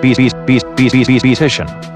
peace peace peace peace peace peace